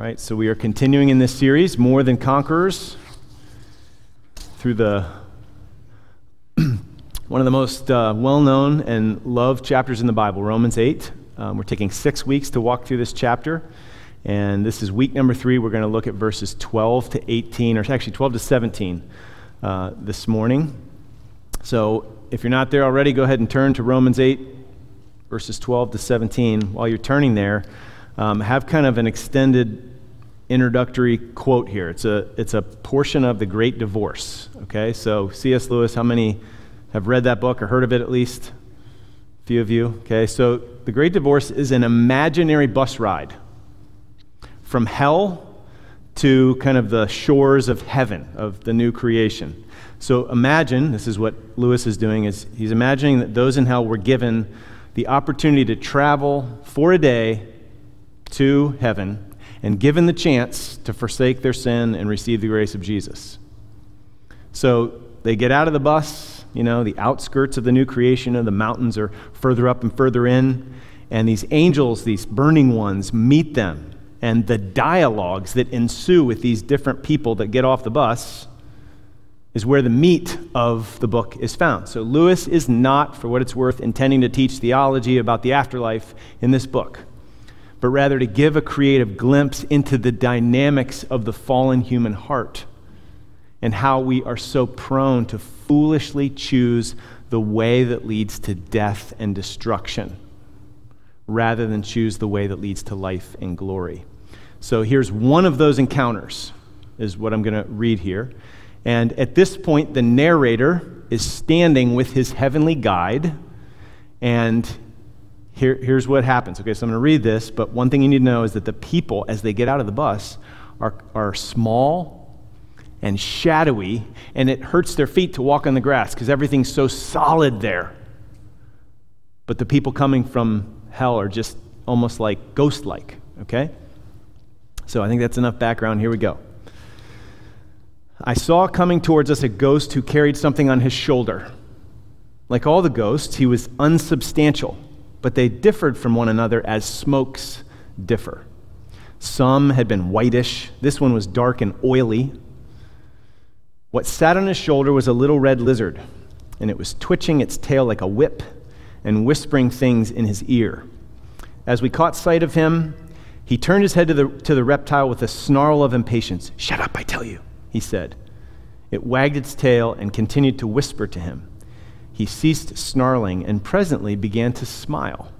All right, so we are continuing in this series, More Than Conquerors, through the one of the most uh, well known and loved chapters in the Bible, Romans 8. Um, we're taking six weeks to walk through this chapter, and this is week number three. We're going to look at verses 12 to 18, or actually 12 to 17 uh, this morning. So if you're not there already, go ahead and turn to Romans 8, verses 12 to 17. While you're turning there, um, have kind of an extended introductory quote here. It's a, it's a portion of The Great Divorce. Okay, so C.S. Lewis, how many have read that book or heard of it at least? A few of you. Okay, so The Great Divorce is an imaginary bus ride from hell to kind of the shores of heaven, of the new creation. So imagine, this is what Lewis is doing, is he's imagining that those in hell were given the opportunity to travel for a day to heaven and given the chance to forsake their sin and receive the grace of Jesus. So they get out of the bus, you know, the outskirts of the new creation, and the mountains are further up and further in, and these angels, these burning ones, meet them. And the dialogues that ensue with these different people that get off the bus is where the meat of the book is found. So Lewis is not, for what it's worth, intending to teach theology about the afterlife in this book but rather to give a creative glimpse into the dynamics of the fallen human heart and how we are so prone to foolishly choose the way that leads to death and destruction rather than choose the way that leads to life and glory. So here's one of those encounters, is what I'm going to read here. And at this point, the narrator is standing with his heavenly guide, and here, here's what happens. Okay, so I'm going to read this, but one thing you need to know is that the people, as they get out of the bus, are, are small and shadowy, and it hurts their feet to walk on the grass because everything's so solid there. But the people coming from hell are just almost like ghost like, okay? So I think that's enough background. Here we go. I saw coming towards us a ghost who carried something on his shoulder. Like all the ghosts, he was unsubstantial but they differed from one another as smokes differ. Some had been whitish, this one was dark and oily. What sat on his shoulder was a little red lizard, and it was twitching its tail like a whip and whispering things in his ear. As we caught sight of him, he turned his head to the, to the reptile with a snarl of impatience. Shut up, I tell you, he said. It wagged its tail and continued to whisper to him. He ceased snarling and presently began to smile.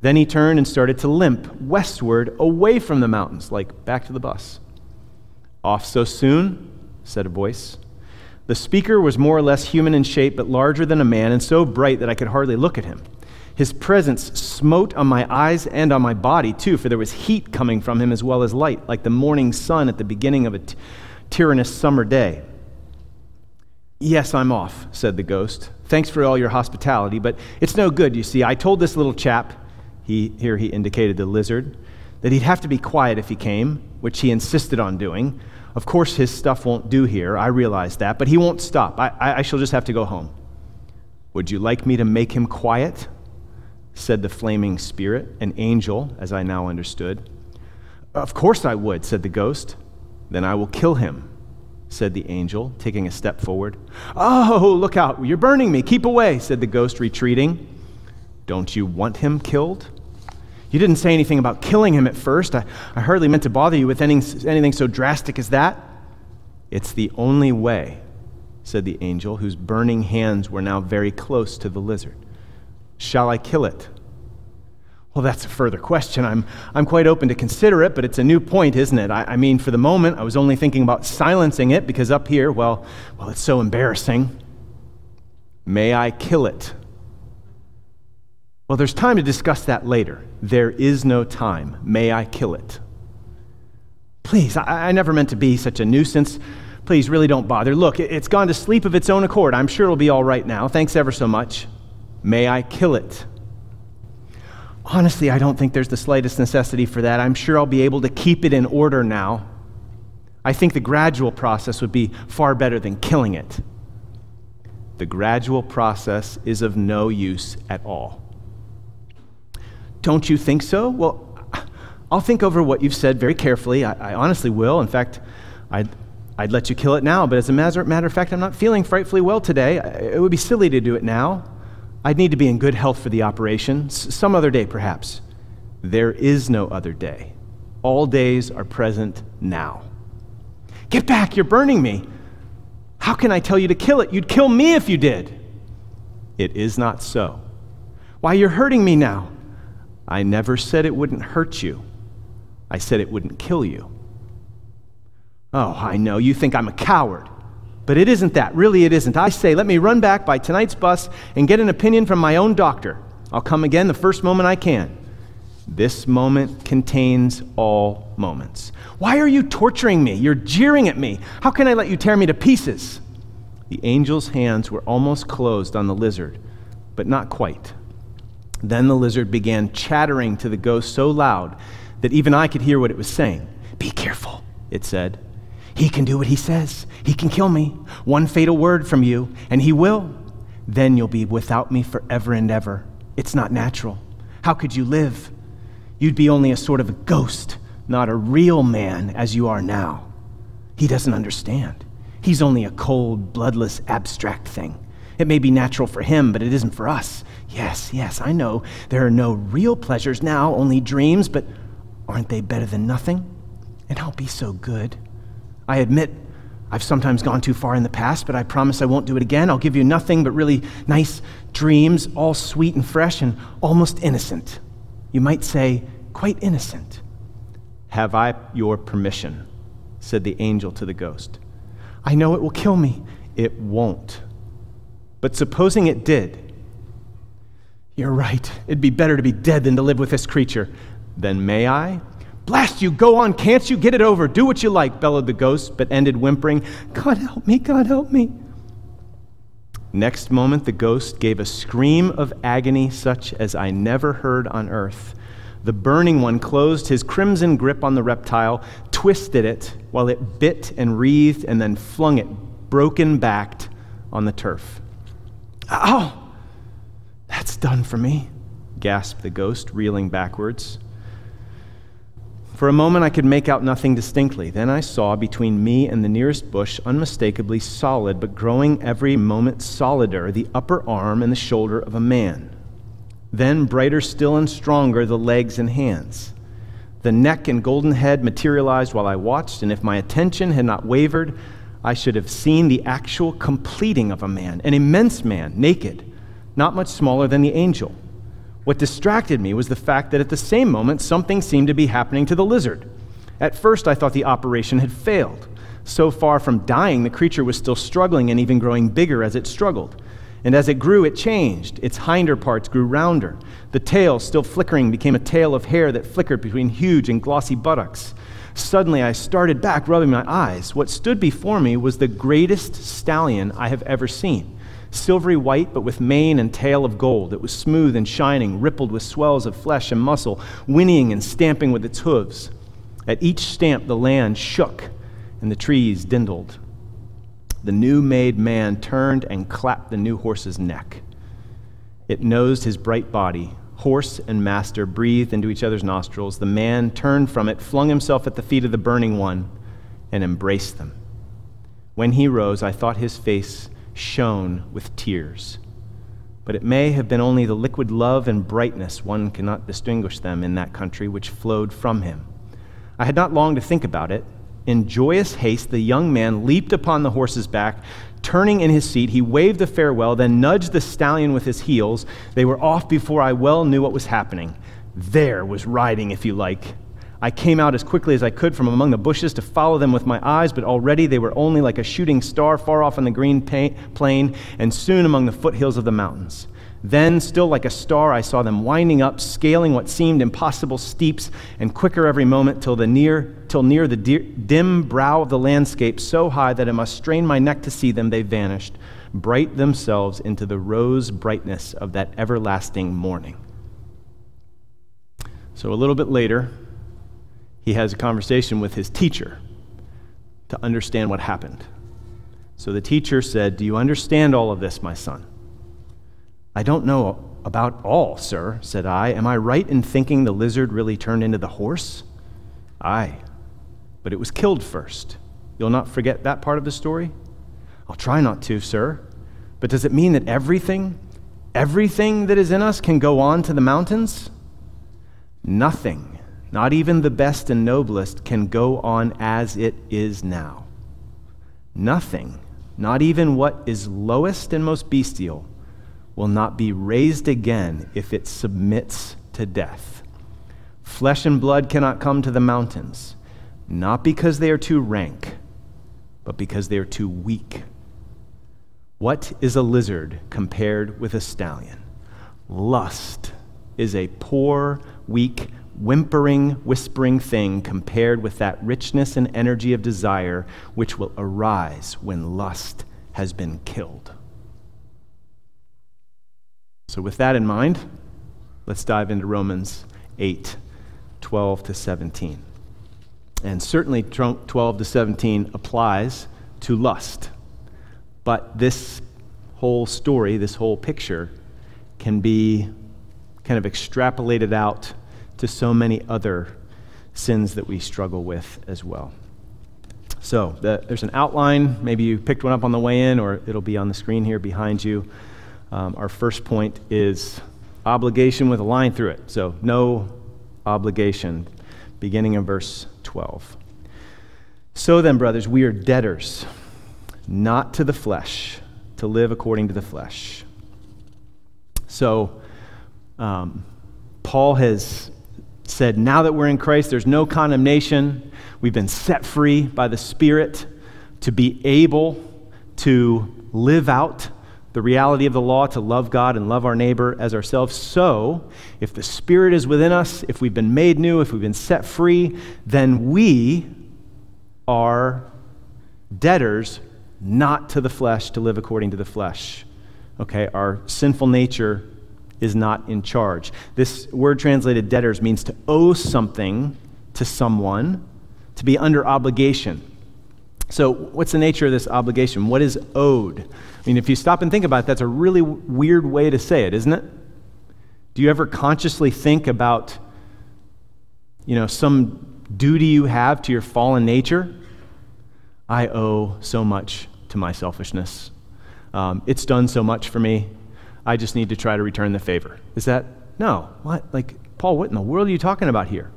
Then he turned and started to limp westward away from the mountains, like back to the bus. Off so soon? said a voice. The speaker was more or less human in shape, but larger than a man, and so bright that I could hardly look at him. His presence smote on my eyes and on my body, too, for there was heat coming from him as well as light, like the morning sun at the beginning of a t- tyrannous summer day. Yes, I'm off, said the ghost. Thanks for all your hospitality, but it's no good, you see. I told this little chap, he, here he indicated the lizard, that he'd have to be quiet if he came, which he insisted on doing. Of course, his stuff won't do here, I realize that, but he won't stop. I, I, I shall just have to go home. Would you like me to make him quiet? said the flaming spirit, an angel, as I now understood. Of course I would, said the ghost. Then I will kill him said the angel, taking a step forward. Oh, look out, you're burning me. Keep away, said the ghost, retreating. Don't you want him killed? You didn't say anything about killing him at first. I, I hardly meant to bother you with anything, anything so drastic as that. It's the only way, said the angel, whose burning hands were now very close to the lizard. Shall I kill it? Well, that's a further question. I'm, I'm quite open to consider it, but it's a new point, isn't it? I, I, mean, for the moment, I was only thinking about silencing it because up here, well, well, it's so embarrassing. May I kill it? Well, there's time to discuss that later. There is no time. May I kill it? Please, I, I never meant to be such a nuisance. Please, really don't bother. Look, it, it's gone to sleep of its own accord. I'm sure it'll be all right now. Thanks ever so much. May I kill it? Honestly, I don't think there's the slightest necessity for that. I'm sure I'll be able to keep it in order now. I think the gradual process would be far better than killing it. The gradual process is of no use at all. Don't you think so? Well, I'll think over what you've said very carefully. I, I honestly will. In fact, I'd, I'd let you kill it now, but as a matter, matter of fact, I'm not feeling frightfully well today. It would be silly to do it now. I'd need to be in good health for the operation. Some other day, perhaps. There is no other day. All days are present now. Get back, you're burning me. How can I tell you to kill it? You'd kill me if you did. It is not so. Why, you're hurting me now. I never said it wouldn't hurt you. I said it wouldn't kill you. Oh, I know, you think I'm a coward. But it isn't that. Really, it isn't. I say, let me run back by tonight's bus and get an opinion from my own doctor. I'll come again the first moment I can. This moment contains all moments. Why are you torturing me? You're jeering at me. How can I let you tear me to pieces? The angel's hands were almost closed on the lizard, but not quite. Then the lizard began chattering to the ghost so loud that even I could hear what it was saying. Be careful, it said. He can do what he says. He can kill me. One fatal word from you, and he will. Then you'll be without me forever and ever. It's not natural. How could you live? You'd be only a sort of a ghost, not a real man as you are now. He doesn't understand. He's only a cold, bloodless, abstract thing. It may be natural for him, but it isn't for us. Yes, yes, I know. There are no real pleasures now, only dreams, but aren't they better than nothing? And I'll be so good. I admit I've sometimes gone too far in the past, but I promise I won't do it again. I'll give you nothing but really nice dreams, all sweet and fresh and almost innocent. You might say, quite innocent. Have I your permission? said the angel to the ghost. I know it will kill me. It won't. But supposing it did, you're right. It'd be better to be dead than to live with this creature. Then may I? Blast you, go on, can't you? Get it over. Do what you like, bellowed the ghost, but ended whimpering, God help me, God help me. Next moment, the ghost gave a scream of agony such as I never heard on earth. The burning one closed his crimson grip on the reptile, twisted it while it bit and wreathed, and then flung it broken backed on the turf. Oh, that's done for me, gasped the ghost, reeling backwards. For a moment, I could make out nothing distinctly. Then I saw between me and the nearest bush, unmistakably solid, but growing every moment solider, the upper arm and the shoulder of a man. Then, brighter still and stronger, the legs and hands. The neck and golden head materialized while I watched, and if my attention had not wavered, I should have seen the actual completing of a man, an immense man, naked, not much smaller than the angel. What distracted me was the fact that at the same moment, something seemed to be happening to the lizard. At first, I thought the operation had failed. So far from dying, the creature was still struggling and even growing bigger as it struggled. And as it grew, it changed. Its hinder parts grew rounder. The tail, still flickering, became a tail of hair that flickered between huge and glossy buttocks. Suddenly, I started back, rubbing my eyes. What stood before me was the greatest stallion I have ever seen silvery white, but with mane and tail of gold. It was smooth and shining, rippled with swells of flesh and muscle, whinnying and stamping with its hooves. At each stamp, the land shook and the trees dindled. The new made man turned and clapped the new horse's neck. It nosed his bright body. Horse and master breathed into each other's nostrils. The man turned from it, flung himself at the feet of the burning one, and embraced them. When he rose, I thought his face shone with tears. But it may have been only the liquid love and brightness, one cannot distinguish them in that country, which flowed from him. I had not long to think about it. In joyous haste, the young man leaped upon the horse's back. Turning in his seat, he waved a farewell, then nudged the stallion with his heels. They were off before I well knew what was happening. There was riding, if you like. I came out as quickly as I could from among the bushes to follow them with my eyes, but already they were only like a shooting star far off on the green plain and soon among the foothills of the mountains. Then, still like a star, I saw them winding up, scaling what seemed impossible steeps, and quicker every moment till, the near, till near the dim brow of the landscape, so high that I must strain my neck to see them, they vanished, bright themselves into the rose brightness of that everlasting morning. So, a little bit later, he has a conversation with his teacher to understand what happened. So the teacher said, Do you understand all of this, my son? I don't know about all, sir, said I. Am I right in thinking the lizard really turned into the horse? Aye, but it was killed first. You'll not forget that part of the story? I'll try not to, sir. But does it mean that everything, everything that is in us can go on to the mountains? Nothing, not even the best and noblest, can go on as it is now. Nothing, not even what is lowest and most bestial, will not be raised again if it submits to death. Flesh and blood cannot come to the mountains, not because they are too rank, but because they are too weak. What is a lizard compared with a stallion? Lust is a poor, weak, whimpering, whispering thing compared with that richness and energy of desire which will arise when lust has been killed. So, with that in mind, let's dive into Romans 8 12 to 17. And certainly 12 to 17 applies to lust. But this whole story, this whole picture, can be kind of extrapolated out to so many other sins that we struggle with as well. So the, there's an outline. Maybe you picked one up on the way in, or it'll be on the screen here behind you. Um, our first point is obligation with a line through it. So, no obligation, beginning in verse 12. So then, brothers, we are debtors not to the flesh, to live according to the flesh. So, um, Paul has said, now that we're in Christ, there's no condemnation. We've been set free by the Spirit to be able to live out the reality of the law, to love God and love our neighbor as ourselves. So, if the Spirit is within us, if we've been made new, if we've been set free, then we are debtors not to the flesh to live according to the flesh. Okay, our sinful nature is not in charge. This word translated debtors means to owe something to someone, to be under obligation. So, what's the nature of this obligation? What is owed? I mean, if you stop and think about it, that's a really weird way to say it, isn't it? Do you ever consciously think about, you know, some duty you have to your fallen nature? I owe so much to my selfishness. Um, it's done so much for me. I just need to try to return the favor. Is that? No. What? Like, Paul, what in the world are you talking about here?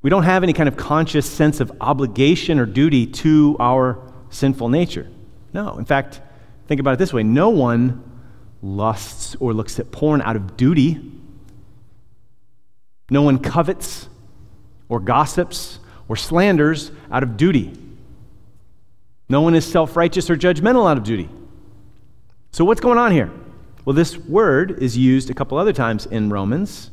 We don't have any kind of conscious sense of obligation or duty to our sinful nature. No. In fact, think about it this way no one lusts or looks at porn out of duty. No one covets or gossips or slanders out of duty. No one is self righteous or judgmental out of duty. So, what's going on here? Well, this word is used a couple other times in Romans.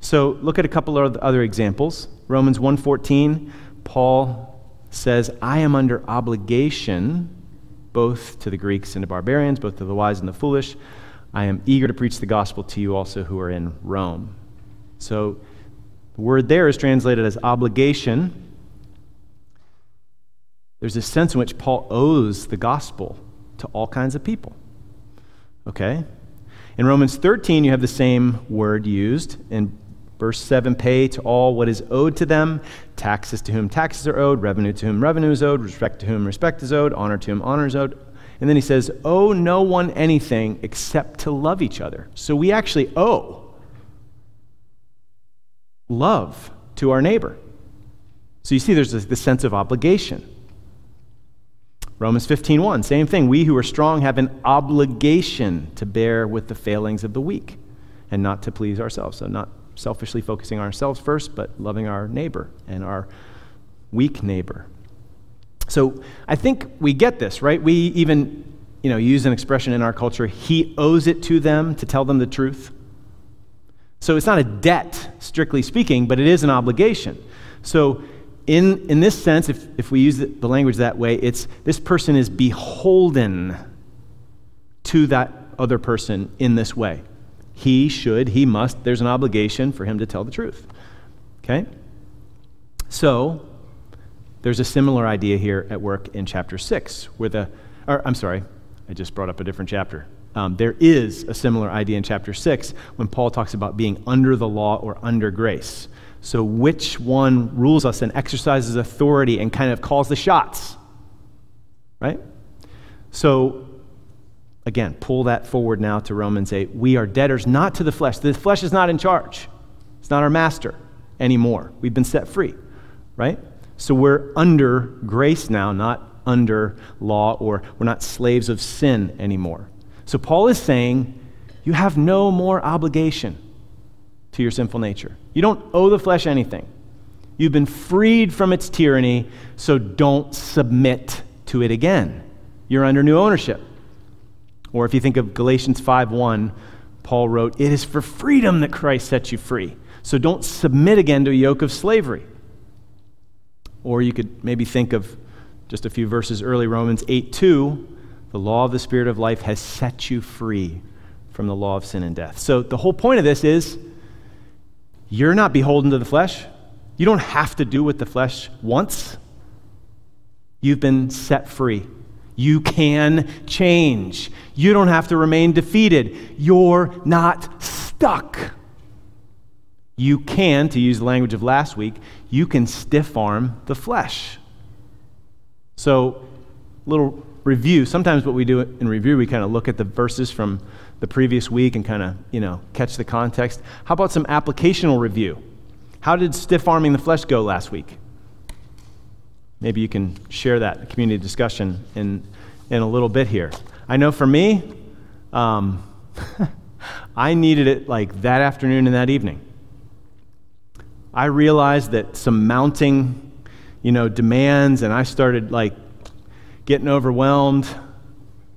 So, look at a couple of other examples. Romans 1:14, Paul says, "I am under obligation both to the Greeks and the barbarians, both to the wise and the foolish. I am eager to preach the gospel to you also who are in Rome." So, the word there is translated as obligation there's a sense in which Paul owes the gospel to all kinds of people. Okay? In Romans 13, you have the same word used. In verse 7, pay to all what is owed to them taxes to whom taxes are owed, revenue to whom revenue is owed, respect to whom respect is owed, honor to whom honor is owed. And then he says, owe no one anything except to love each other. So we actually owe love to our neighbor. So you see, there's this, this sense of obligation. Romans 15:1, same thing. We who are strong have an obligation to bear with the failings of the weak and not to please ourselves. So not selfishly focusing on ourselves first, but loving our neighbor and our weak neighbor. So I think we get this, right? We even, you know, use an expression in our culture, he owes it to them to tell them the truth. So it's not a debt, strictly speaking, but it is an obligation. So in, in this sense, if, if we use the, language that way, it's this person is beholden to that other person in this way. He should, he must, there's an obligation for him to tell the truth. Okay? So, there's a similar idea here at work in chapter 6, where the, or I'm sorry, I just brought up a different chapter. Um, there is a similar idea in chapter 6 when Paul talks about being under the law or under grace. So, which one rules us and exercises authority and kind of calls the shots? Right? So, again, pull that forward now to Romans 8. We are debtors not to the flesh. The flesh is not in charge, it's not our master anymore. We've been set free, right? So, we're under grace now, not under law, or we're not slaves of sin anymore. So, Paul is saying, you have no more obligation to your sinful nature. You don't owe the flesh anything. You've been freed from its tyranny, so don't submit to it again. You're under new ownership. Or if you think of Galatians 5:1, Paul wrote, "It is for freedom that Christ sets you free. So don't submit again to a yoke of slavery." Or you could maybe think of just a few verses early, Romans 8:2, "The law of the spirit of life has set you free from the law of sin and death." So the whole point of this is you're not beholden to the flesh. You don't have to do what the flesh wants. You've been set free. You can change. You don't have to remain defeated. You're not stuck. You can, to use the language of last week, you can stiff arm the flesh. So, little review. Sometimes what we do in review, we kind of look at the verses from the previous week and kind of, you know, catch the context. How about some applicational review? How did stiff arming the flesh go last week? Maybe you can share that community discussion in, in a little bit here. I know for me, um, I needed it like that afternoon and that evening. I realized that some mounting, you know, demands, and I started like getting overwhelmed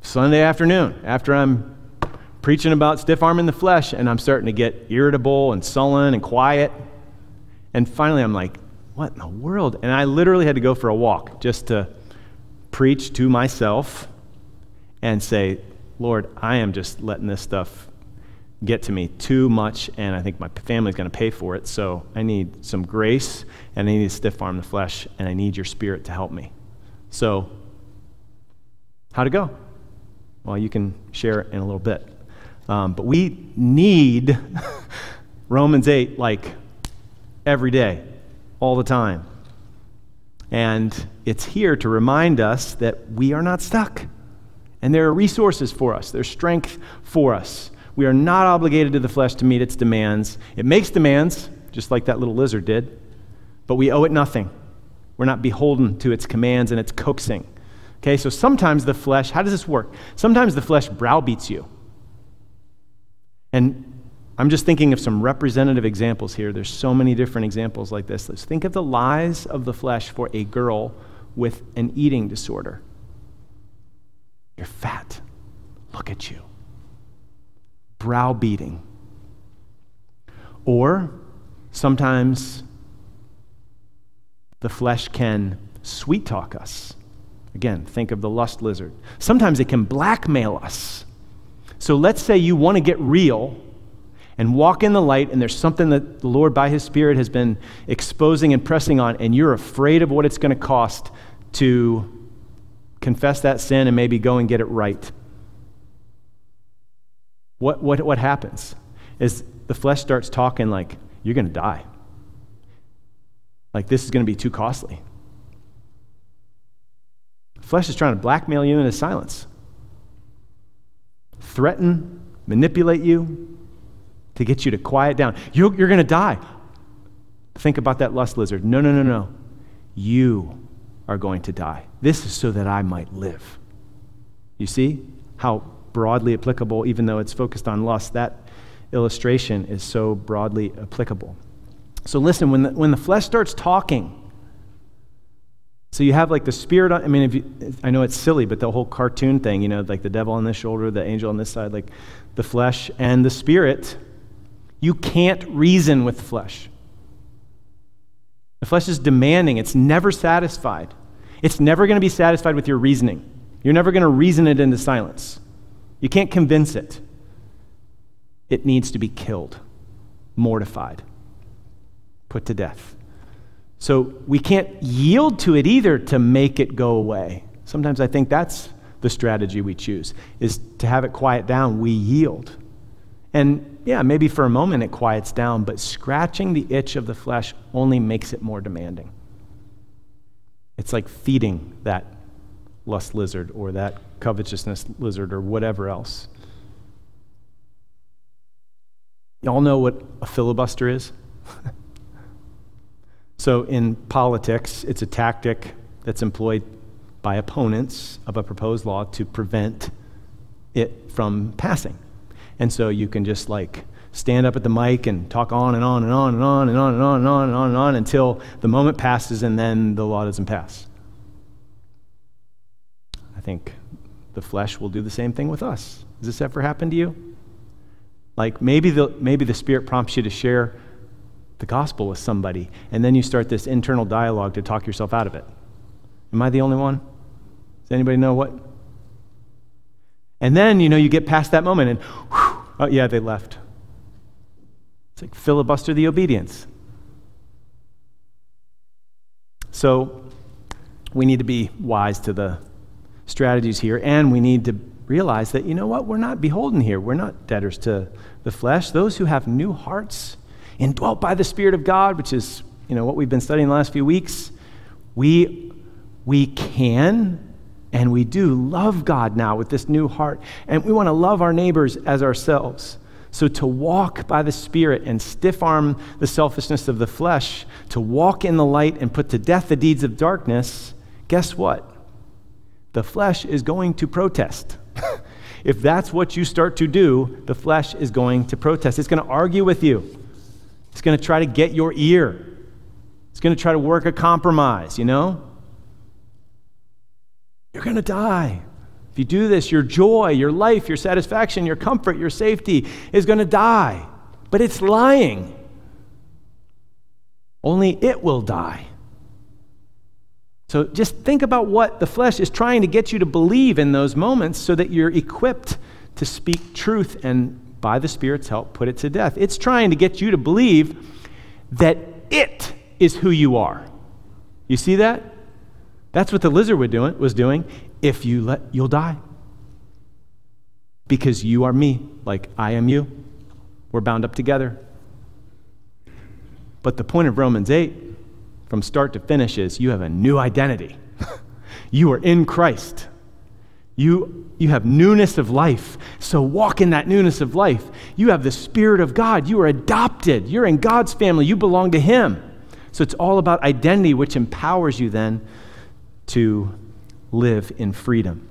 Sunday afternoon after I'm preaching about stiff arm in the flesh, and I'm starting to get irritable and sullen and quiet. And finally, I'm like, what in the world? And I literally had to go for a walk just to preach to myself and say, Lord, I am just letting this stuff get to me too much, and I think my family's going to pay for it. So I need some grace, and I need to stiff arm the flesh, and I need your spirit to help me. So, how'd it go? Well, you can share it in a little bit. Um, but we need Romans 8 like every day, all the time. And it's here to remind us that we are not stuck. And there are resources for us, there's strength for us. We are not obligated to the flesh to meet its demands. It makes demands, just like that little lizard did, but we owe it nothing. We're not beholden to its commands and its coaxing. Okay, so sometimes the flesh, how does this work? Sometimes the flesh browbeats you. And I'm just thinking of some representative examples here. There's so many different examples like this. Let's think of the lies of the flesh for a girl with an eating disorder. You're fat. Look at you. Browbeating. Or sometimes the flesh can sweet talk us. Again, think of the lust lizard. Sometimes it can blackmail us. So let's say you want to get real and walk in the light, and there's something that the Lord, by His Spirit, has been exposing and pressing on, and you're afraid of what it's going to cost to confess that sin and maybe go and get it right. What, what, what happens is the flesh starts talking like, you're going to die. Like, this is going to be too costly. The flesh is trying to blackmail you into silence threaten, manipulate you to get you to quiet down. You're, you're going to die. Think about that lust lizard. No, no, no, no. You are going to die. This is so that I might live. You see how broadly applicable, even though it's focused on lust, that illustration is so broadly applicable. So listen, when the, when the flesh starts talking, so you have like the spirit on, I mean, you, I know it's silly, but the whole cartoon thing, you know, like the devil on this shoulder, the angel on this side, like the flesh and the spirit, you can't reason with flesh. The flesh is demanding, it's never satisfied. It's never going to be satisfied with your reasoning. You're never going to reason it into silence. You can't convince it. It needs to be killed, mortified, put to death. So we can't yield to it either to make it go away. Sometimes I think that's the strategy we choose, is to have it quiet down, we yield. And yeah, maybe for a moment it quiets down, but scratching the itch of the flesh only makes it more demanding. It's like feeding that lust lizard or that covetousness lizard or whatever else. Y'all know what a filibuster is? so, in politics, it's a tactic that's employed by opponents of a proposed law to prevent it from passing. And so you can just like stand up at the mic and talk on and on and on and on and on and on and on and on and on until the moment passes and then the law doesn't pass. I think the flesh will do the same thing with us. Has this ever happened to you? Like maybe the, maybe the Spirit prompts you to share the gospel with somebody, and then you start this internal dialogue to talk yourself out of it. Am I the only one? Does anybody know what? And then, you know, you get past that moment and, whew, oh, yeah, they left. It's like filibuster the obedience. So we need to be wise to the strategies here, and we need to realize that, you know what, we're not beholden here. We're not debtors to the flesh. Those who have new hearts, indwelt by the Spirit of God, which is, you know, what we've been studying the last few weeks, we, we can and we do love God now with this new heart. And we want to love our neighbors as ourselves. So, to walk by the Spirit and stiff arm the selfishness of the flesh, to walk in the light and put to death the deeds of darkness, guess what? The flesh is going to protest. if that's what you start to do, the flesh is going to protest. It's going to argue with you, it's going to try to get your ear, it's going to try to work a compromise, you know? You're going to die. If you do this, your joy, your life, your satisfaction, your comfort, your safety is going to die. But it's lying. Only it will die. So just think about what the flesh is trying to get you to believe in those moments so that you're equipped to speak truth and, by the Spirit's help, put it to death. It's trying to get you to believe that it is who you are. You see that? That's what the lizard was doing. If you let, you'll die. Because you are me, like I am you. We're bound up together. But the point of Romans 8, from start to finish, is you have a new identity. you are in Christ. You, you have newness of life. So walk in that newness of life. You have the Spirit of God. You are adopted. You're in God's family. You belong to Him. So it's all about identity, which empowers you then to live in freedom.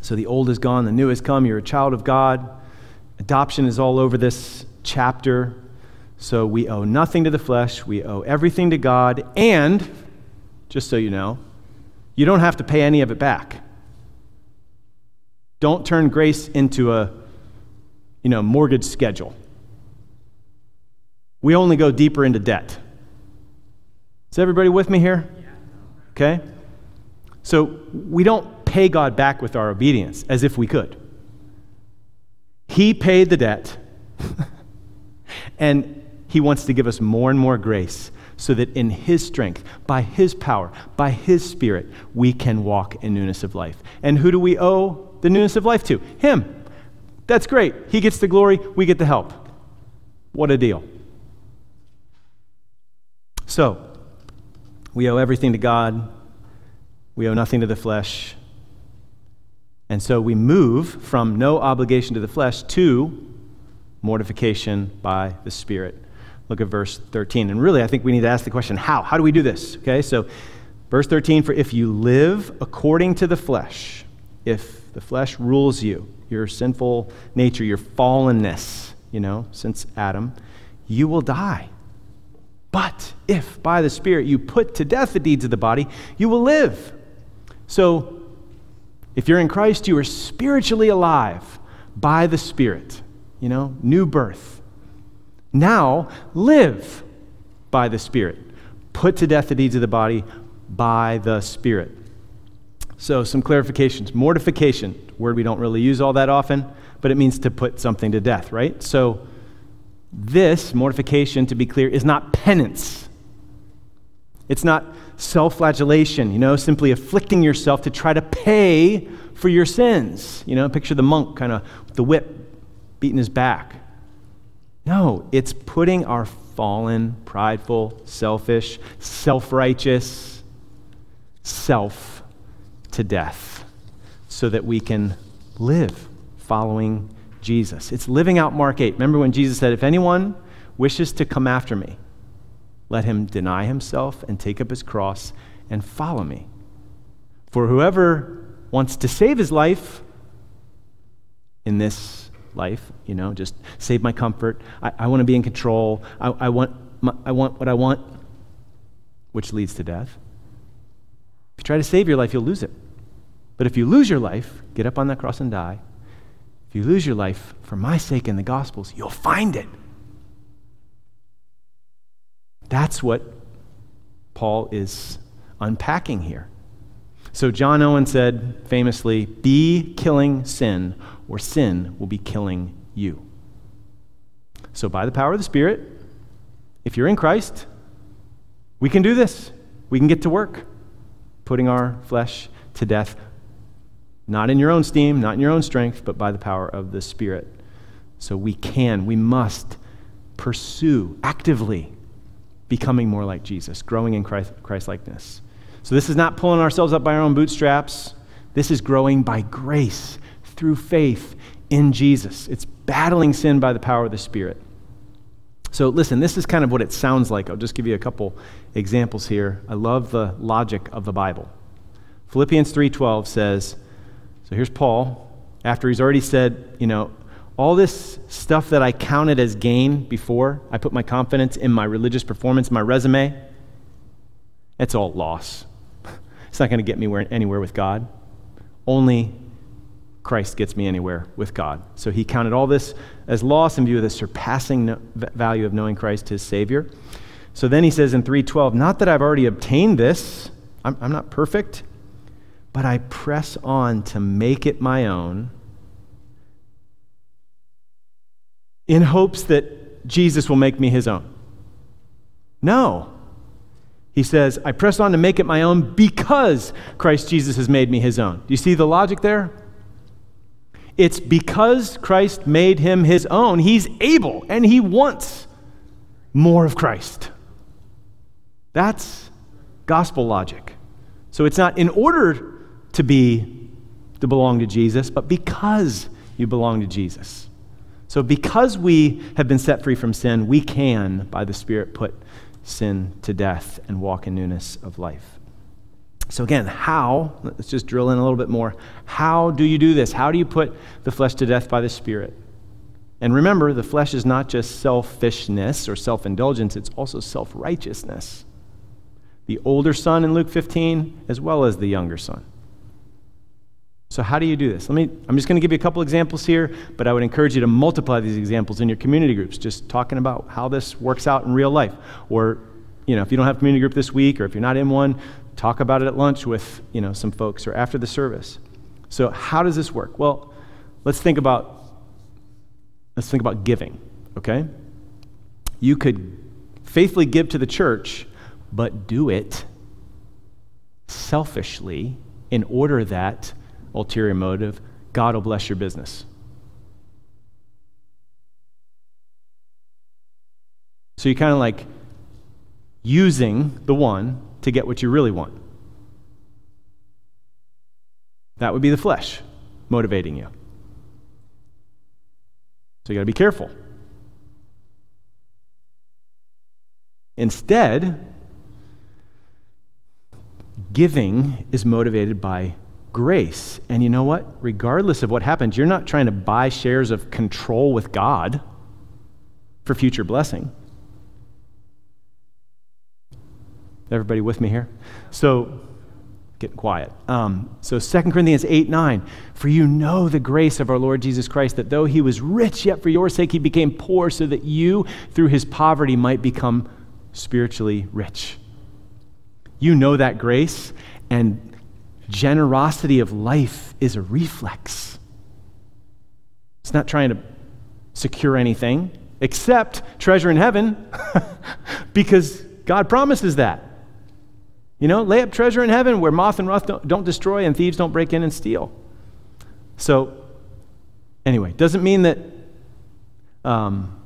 So the old is gone, the new has come. You're a child of God. Adoption is all over this chapter. So we owe nothing to the flesh, we owe everything to God. And, just so you know, you don't have to pay any of it back. Don't turn grace into a you know, mortgage schedule. We only go deeper into debt. Is everybody with me here? Okay? So we don't pay God back with our obedience as if we could. He paid the debt, and He wants to give us more and more grace so that in His strength, by His power, by His Spirit, we can walk in newness of life. And who do we owe the newness of life to? Him. That's great. He gets the glory, we get the help. What a deal. So, we owe everything to God. We owe nothing to the flesh. And so we move from no obligation to the flesh to mortification by the Spirit. Look at verse 13. And really, I think we need to ask the question how? How do we do this? Okay, so verse 13 for if you live according to the flesh, if the flesh rules you, your sinful nature, your fallenness, you know, since Adam, you will die. But if by the Spirit you put to death the deeds of the body, you will live. So, if you're in Christ, you are spiritually alive by the Spirit, you know, new birth. Now, live by the Spirit. Put to death the deeds of the body by the Spirit. So, some clarifications. Mortification, word we don't really use all that often, but it means to put something to death, right? So, this mortification, to be clear, is not penance. It's not self flagellation, you know, simply afflicting yourself to try to pay for your sins. You know, picture the monk kind of with the whip beating his back. No, it's putting our fallen, prideful, selfish, self righteous self to death so that we can live following Jesus. It's living out Mark 8. Remember when Jesus said, If anyone wishes to come after me, let him deny himself and take up his cross and follow me. For whoever wants to save his life in this life, you know, just save my comfort. I, I want to be in control. I, I, want my, I want what I want, which leads to death. If you try to save your life, you'll lose it. But if you lose your life, get up on that cross and die. If you lose your life for my sake in the Gospels, you'll find it. That's what Paul is unpacking here. So, John Owen said famously, Be killing sin, or sin will be killing you. So, by the power of the Spirit, if you're in Christ, we can do this. We can get to work putting our flesh to death, not in your own steam, not in your own strength, but by the power of the Spirit. So, we can, we must pursue actively becoming more like Jesus, growing in Christ likeness. So, this is not pulling ourselves up by our own bootstraps. This is growing by grace through faith in Jesus. It's battling sin by the power of the Spirit. So, listen, this is kind of what it sounds like. I'll just give you a couple examples here. I love the logic of the Bible. Philippians 3:12 says, so here's Paul after he's already said, you know, all this stuff that I counted as gain before, I put my confidence in my religious performance, my resume, it's all loss. It's not going to get me anywhere with God. Only Christ gets me anywhere with God. So he counted all this as loss in view of the surpassing value of knowing Christ, his Savior. So then he says in 312, Not that I've already obtained this, I'm, I'm not perfect, but I press on to make it my own in hopes that Jesus will make me his own. No. He says, I press on to make it my own because Christ Jesus has made me his own. Do you see the logic there? It's because Christ made him his own, he's able and he wants more of Christ. That's gospel logic. So it's not in order to be to belong to Jesus, but because you belong to Jesus. So, because we have been set free from sin, we can, by the Spirit, put sin to death and walk in newness of life. So, again, how, let's just drill in a little bit more. How do you do this? How do you put the flesh to death by the Spirit? And remember, the flesh is not just selfishness or self indulgence, it's also self righteousness. The older son in Luke 15, as well as the younger son. So, how do you do this? Let me, I'm just going to give you a couple examples here, but I would encourage you to multiply these examples in your community groups, just talking about how this works out in real life. Or, you know, if you don't have a community group this week or if you're not in one, talk about it at lunch with, you know, some folks or after the service. So, how does this work? Well, let's think about let's think about giving, okay? You could faithfully give to the church, but do it selfishly in order that ulterior motive, God will bless your business. So you're kind of like using the one to get what you really want. That would be the flesh motivating you. So you got to be careful. Instead, giving is motivated by grace. And you know what? Regardless of what happens, you're not trying to buy shares of control with God for future blessing. Everybody with me here? So, getting quiet. Um, so 2 Corinthians 8 9. For you know the grace of our Lord Jesus Christ, that though he was rich, yet for your sake he became poor, so that you, through his poverty, might become spiritually rich. You know that grace, and generosity of life is a reflex. It's not trying to secure anything except treasure in heaven because God promises that. You know, lay up treasure in heaven where moth and rust don't, don't destroy and thieves don't break in and steal. So, anyway, doesn't mean that um,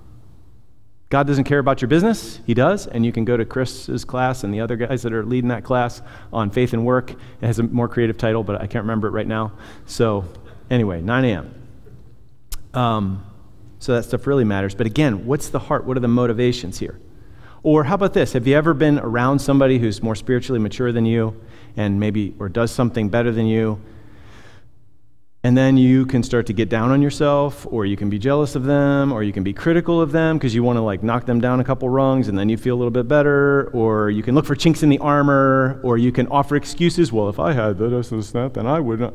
God doesn't care about your business. He does. And you can go to Chris's class and the other guys that are leading that class on faith and work. It has a more creative title, but I can't remember it right now. So, anyway, 9 a.m. Um, so that stuff really matters. But again, what's the heart? What are the motivations here? Or how about this? Have you ever been around somebody who's more spiritually mature than you and maybe, or does something better than you? And then you can start to get down on yourself, or you can be jealous of them, or you can be critical of them because you want to like knock them down a couple rungs and then you feel a little bit better, or you can look for chinks in the armor, or you can offer excuses. Well, if I had this and that, then I would not.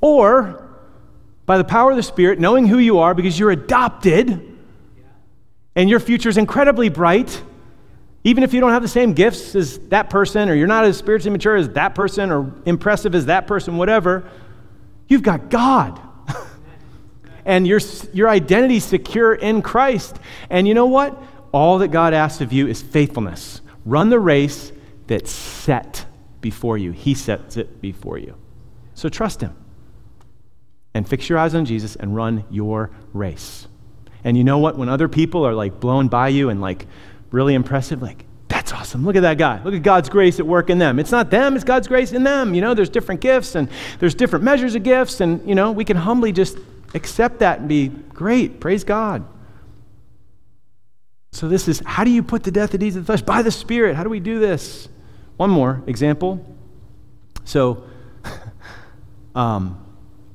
Or, by the power of the Spirit, knowing who you are because you're adopted and your future is incredibly bright, even if you don't have the same gifts as that person, or you're not as spiritually mature as that person, or impressive as that person, whatever, you've got God. and your, your identity secure in Christ. And you know what? All that God asks of you is faithfulness. Run the race that's set before you. He sets it before you. So trust Him. And fix your eyes on Jesus and run your race. And you know what? When other people are like blown by you and like really impressive, like, that's awesome. Look at that guy. Look at God's grace at work in them. It's not them, it's God's grace in them. You know, there's different gifts and there's different measures of gifts. And, you know, we can humbly just accept that and be great. Praise God. So, this is how do you put to death the deeds of the flesh? By the Spirit. How do we do this? One more example. So, um,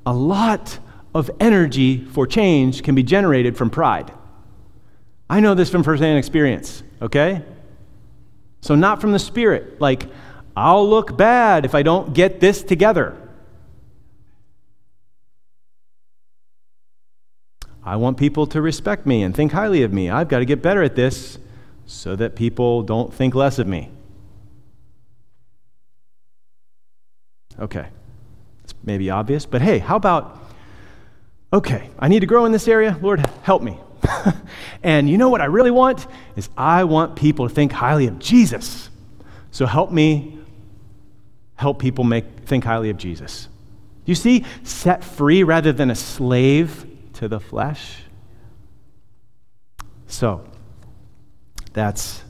a lot of energy for change can be generated from pride. I know this from firsthand experience, okay? So, not from the Spirit. Like, I'll look bad if I don't get this together. I want people to respect me and think highly of me. I've got to get better at this so that people don't think less of me. Okay. It's maybe obvious, but hey, how about okay, I need to grow in this area. Lord, help me. and you know what I really want? Is I want people to think highly of Jesus. So help me help people make think highly of Jesus. You see, set free rather than a slave to the flesh. So, that's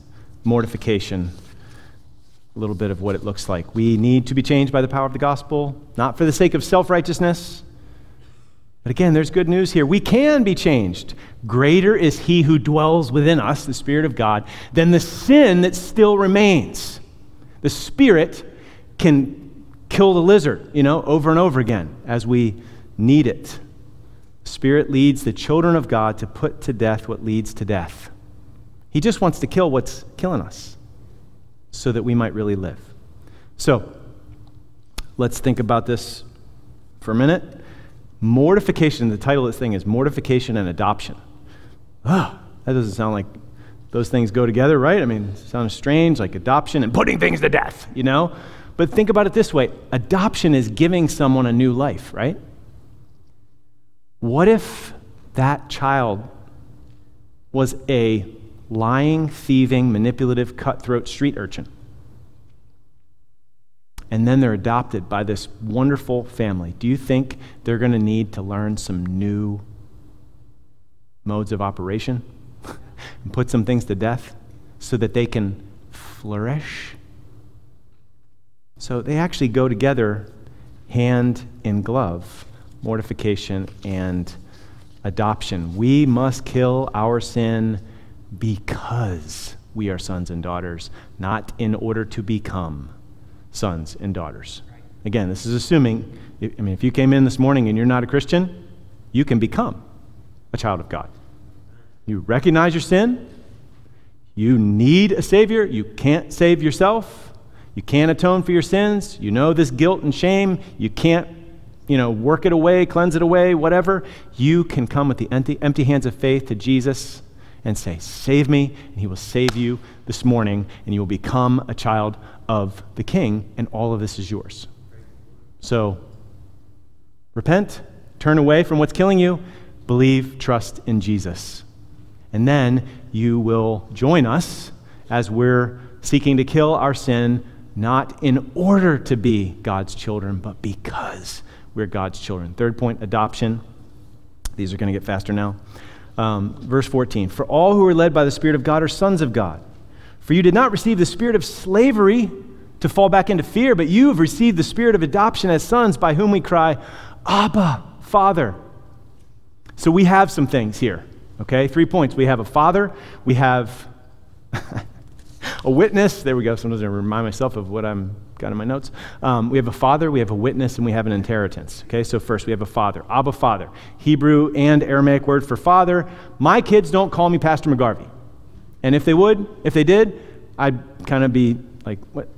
mortification, a little bit of what it looks like. We need to be changed by the power of the gospel, not for the sake of self righteousness, but again, there's good news here. We can be changed. Greater is he who dwells within us, the Spirit of God, than the sin that still remains. The Spirit can kill the lizard, you know, over and over again as we need it. Spirit leads the children of God to put to death what leads to death. He just wants to kill what's killing us so that we might really live. So, let's think about this for a minute. Mortification, the title of this thing is Mortification and Adoption. Ah, that doesn't sound like those things go together, right? I mean, it sounds strange, like adoption and putting things to death, you know? But think about it this way adoption is giving someone a new life, right? What if that child was a lying, thieving, manipulative, cutthroat street urchin? And then they're adopted by this wonderful family, do you think they're going to need to learn some new modes of operation and put some things to death so that they can flourish? So they actually go together hand in glove mortification and adoption. We must kill our sin because we are sons and daughters, not in order to become sons and daughters. Again, this is assuming, I mean, if you came in this morning and you're not a Christian, you can become a child of God. You recognize your sin. You need a Savior. You can't save yourself. You can't atone for your sins. You know this guilt and shame. You can't, you know, work it away, cleanse it away, whatever. You can come with the empty, empty hands of faith to Jesus and say, Save me, and He will save you this morning, and you will become a child of the King, and all of this is yours. So, repent, turn away from what's killing you, believe, trust in Jesus. And then you will join us as we're seeking to kill our sin, not in order to be God's children, but because we're God's children. Third point adoption. These are going to get faster now. Um, verse 14 For all who are led by the Spirit of God are sons of God. For you did not receive the spirit of slavery to fall back into fear, but you have received the spirit of adoption as sons, by whom we cry, Abba, Father. So we have some things here, okay? Three points. We have a father, we have a witness. There we go. Sometimes I remind myself of what I'm got in my notes. Um, we have a father, we have a witness, and we have an inheritance. Okay, so first we have a father, Abba Father, Hebrew and Aramaic word for father. My kids don't call me Pastor McGarvey, and if they would, if they did, I'd kind of be like, what?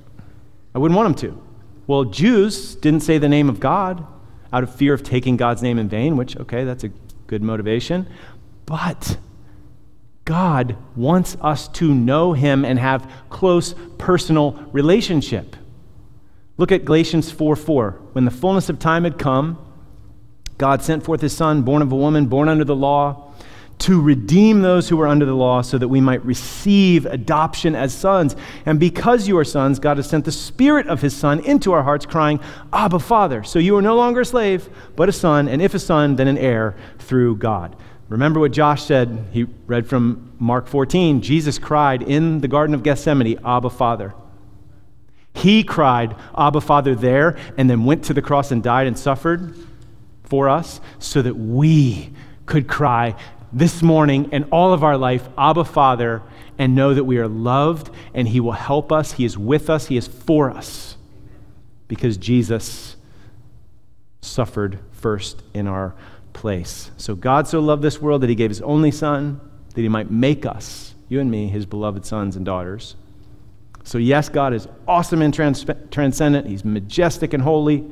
I wouldn't want them to. Well, Jews didn't say the name of God out of fear of taking God's name in vain, which, okay, that's a good motivation. But God wants us to know Him and have close personal relationship. Look at Galatians 4 4. When the fullness of time had come, God sent forth His Son, born of a woman, born under the law to redeem those who were under the law so that we might receive adoption as sons. And because you are sons, God has sent the Spirit of His Son into our hearts, crying, Abba, Father. So you are no longer a slave, but a son, and if a son, then an heir through God. Remember what Josh said. He read from Mark 14. Jesus cried in the Garden of Gethsemane, Abba, Father. He cried, Abba, Father, there, and then went to the cross and died and suffered for us so that we could cry, this morning and all of our life, Abba Father, and know that we are loved and He will help us. He is with us, He is for us because Jesus suffered first in our place. So God so loved this world that He gave His only Son that He might make us, you and me, His beloved sons and daughters. So, yes, God is awesome and trans- transcendent. He's majestic and holy.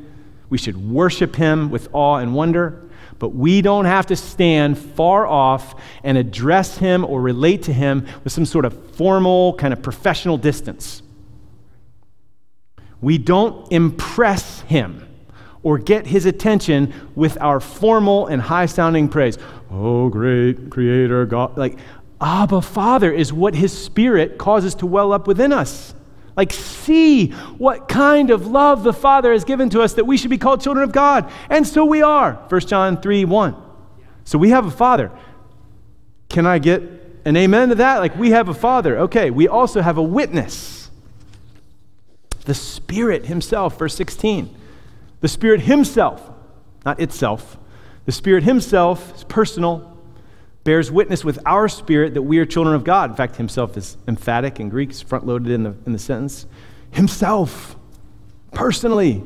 We should worship Him with awe and wonder but we don't have to stand far off and address him or relate to him with some sort of formal, kind of professional distance. We don't impress him or get his attention with our formal and high sounding praise. Oh, great creator God. Like, Abba Father is what his spirit causes to well up within us. Like, see what kind of love the Father has given to us that we should be called children of God. And so we are. 1 John 3 1. So we have a Father. Can I get an amen to that? Like, we have a Father. Okay, we also have a witness. The Spirit Himself, verse 16. The Spirit Himself, not itself. The Spirit Himself is personal, bears witness with our spirit that we are children of God. In fact, himself is emphatic in Greek, it's front loaded in the, in the sentence. Himself, personally.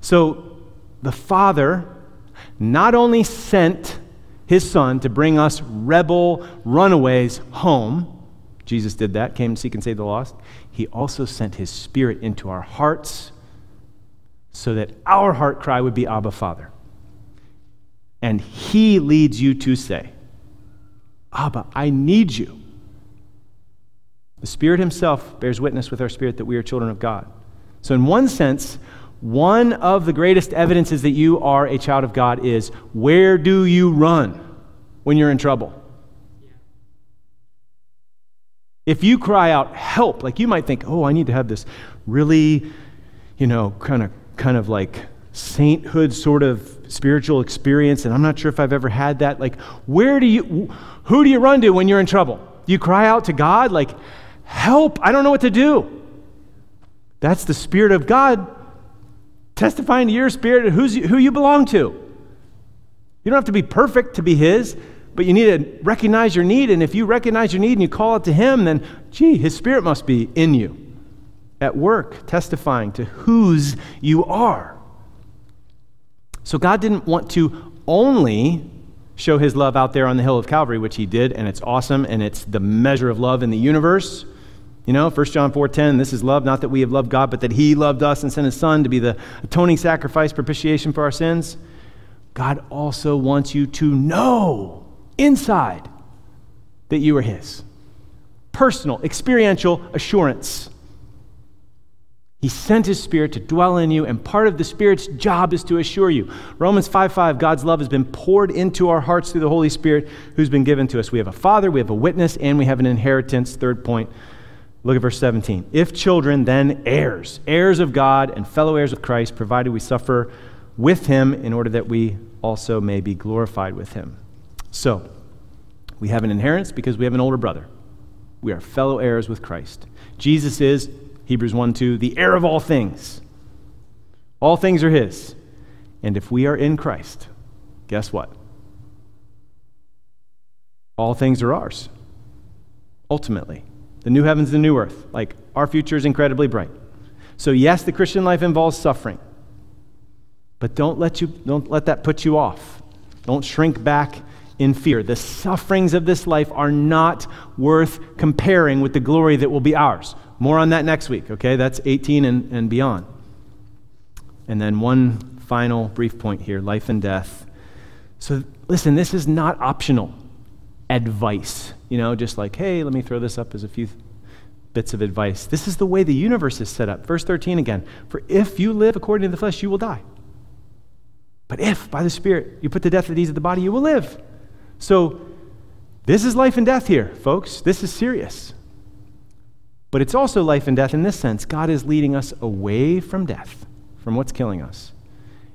So the Father not only sent his Son to bring us rebel runaways home, Jesus did that, came to seek and save the lost. He also sent his Spirit into our hearts so that our heart cry would be Abba, Father. And he leads you to say, Abba, I need you. The Spirit Himself bears witness with our spirit that we are children of God. So, in one sense, one of the greatest evidences that you are a child of God is where do you run when you're in trouble? If you cry out, help, like you might think, oh, I need to have this really, you know, kind of, kind of like sainthood sort of spiritual experience, and I'm not sure if I've ever had that. Like, where do you, who do you run to when you're in trouble? You cry out to God, like, help, I don't know what to do? That's the Spirit of God testifying to your spirit who's, who you belong to. You don't have to be perfect to be His, but you need to recognize your need. And if you recognize your need and you call it to Him, then, gee, His Spirit must be in you at work, testifying to whose you are. So God didn't want to only show his love out there on the hill of Calvary, which he did, and it's awesome, and it's the measure of love in the universe. You know, 1 John 4:10, this is love, not that we have loved God, but that he loved us and sent his son to be the atoning sacrifice, propitiation for our sins. God also wants you to know inside that you are his. Personal, experiential assurance. He sent his spirit to dwell in you, and part of the spirit's job is to assure you. Romans 5 5, God's love has been poured into our hearts through the Holy Spirit who's been given to us. We have a father, we have a witness, and we have an inheritance. Third point Look at verse 17. If children, then heirs, heirs of God and fellow heirs with Christ, provided we suffer with him in order that we also may be glorified with him. So, we have an inheritance because we have an older brother. We are fellow heirs with Christ. Jesus is, Hebrews 1 2, the heir of all things. All things are his. And if we are in Christ, guess what? All things are ours, ultimately the new heavens, and the new earth. Like our future is incredibly bright. So yes, the Christian life involves suffering. But don't let you don't let that put you off. Don't shrink back in fear. The sufferings of this life are not worth comparing with the glory that will be ours. More on that next week, okay? That's 18 and, and beyond. And then one final brief point here life and death. So listen, this is not optional advice. You know, just like, hey, let me throw this up as a few bits of advice. This is the way the universe is set up. Verse 13 again. For if you live according to the flesh, you will die. But if by the Spirit you put to death the deeds of the body, you will live. So this is life and death here, folks. This is serious. But it's also life and death in this sense. God is leading us away from death, from what's killing us.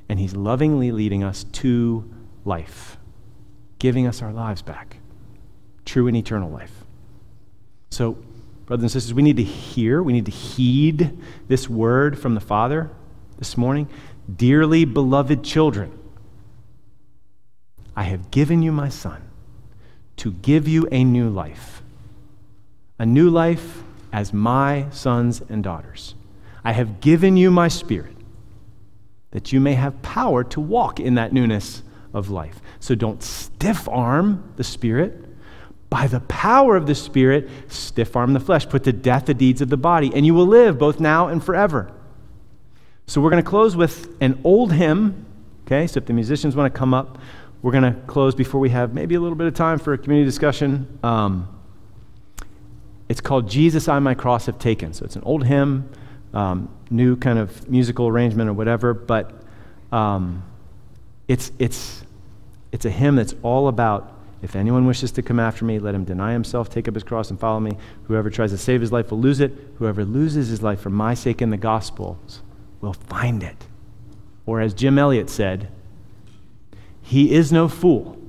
And He's lovingly leading us to life, giving us our lives back true and eternal life. So, brothers and sisters, we need to hear, we need to heed this word from the Father this morning. Dearly beloved children, I have given you my Son to give you a new life. A new life as my sons and daughters. I have given you my Spirit that you may have power to walk in that newness of life. So don't stiff arm the Spirit by the power of the Spirit, stiff arm the flesh, put to death the deeds of the body, and you will live both now and forever. So we're going to close with an old hymn. Okay, so if the musicians want to come up, we're going to close before we have maybe a little bit of time for a community discussion. Um, it's called Jesus I My Cross Have Taken. So it's an old hymn, um, new kind of musical arrangement or whatever, but um, it's, it's, it's a hymn that's all about if anyone wishes to come after me, let him deny himself, take up his cross, and follow me. Whoever tries to save his life will lose it. Whoever loses his life for my sake in the Gospels will find it. Or as Jim Elliot said, he is no fool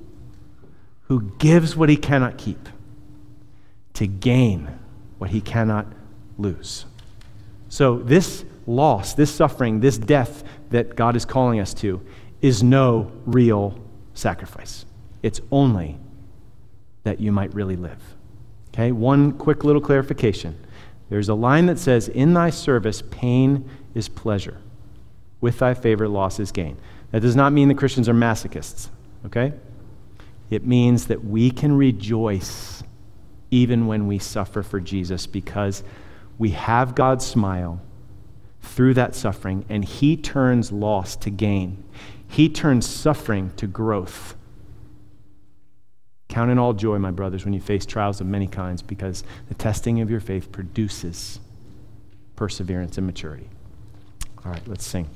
who gives what he cannot keep to gain what he cannot lose. So, this loss, this suffering, this death that God is calling us to is no real sacrifice. It's only that you might really live. Okay, one quick little clarification. There's a line that says, In thy service, pain is pleasure. With thy favor, loss is gain. That does not mean the Christians are masochists, okay? It means that we can rejoice even when we suffer for Jesus because we have God's smile through that suffering, and He turns loss to gain. He turns suffering to growth. Count in all joy, my brothers, when you face trials of many kinds, because the testing of your faith produces perseverance and maturity. All right, let's sing.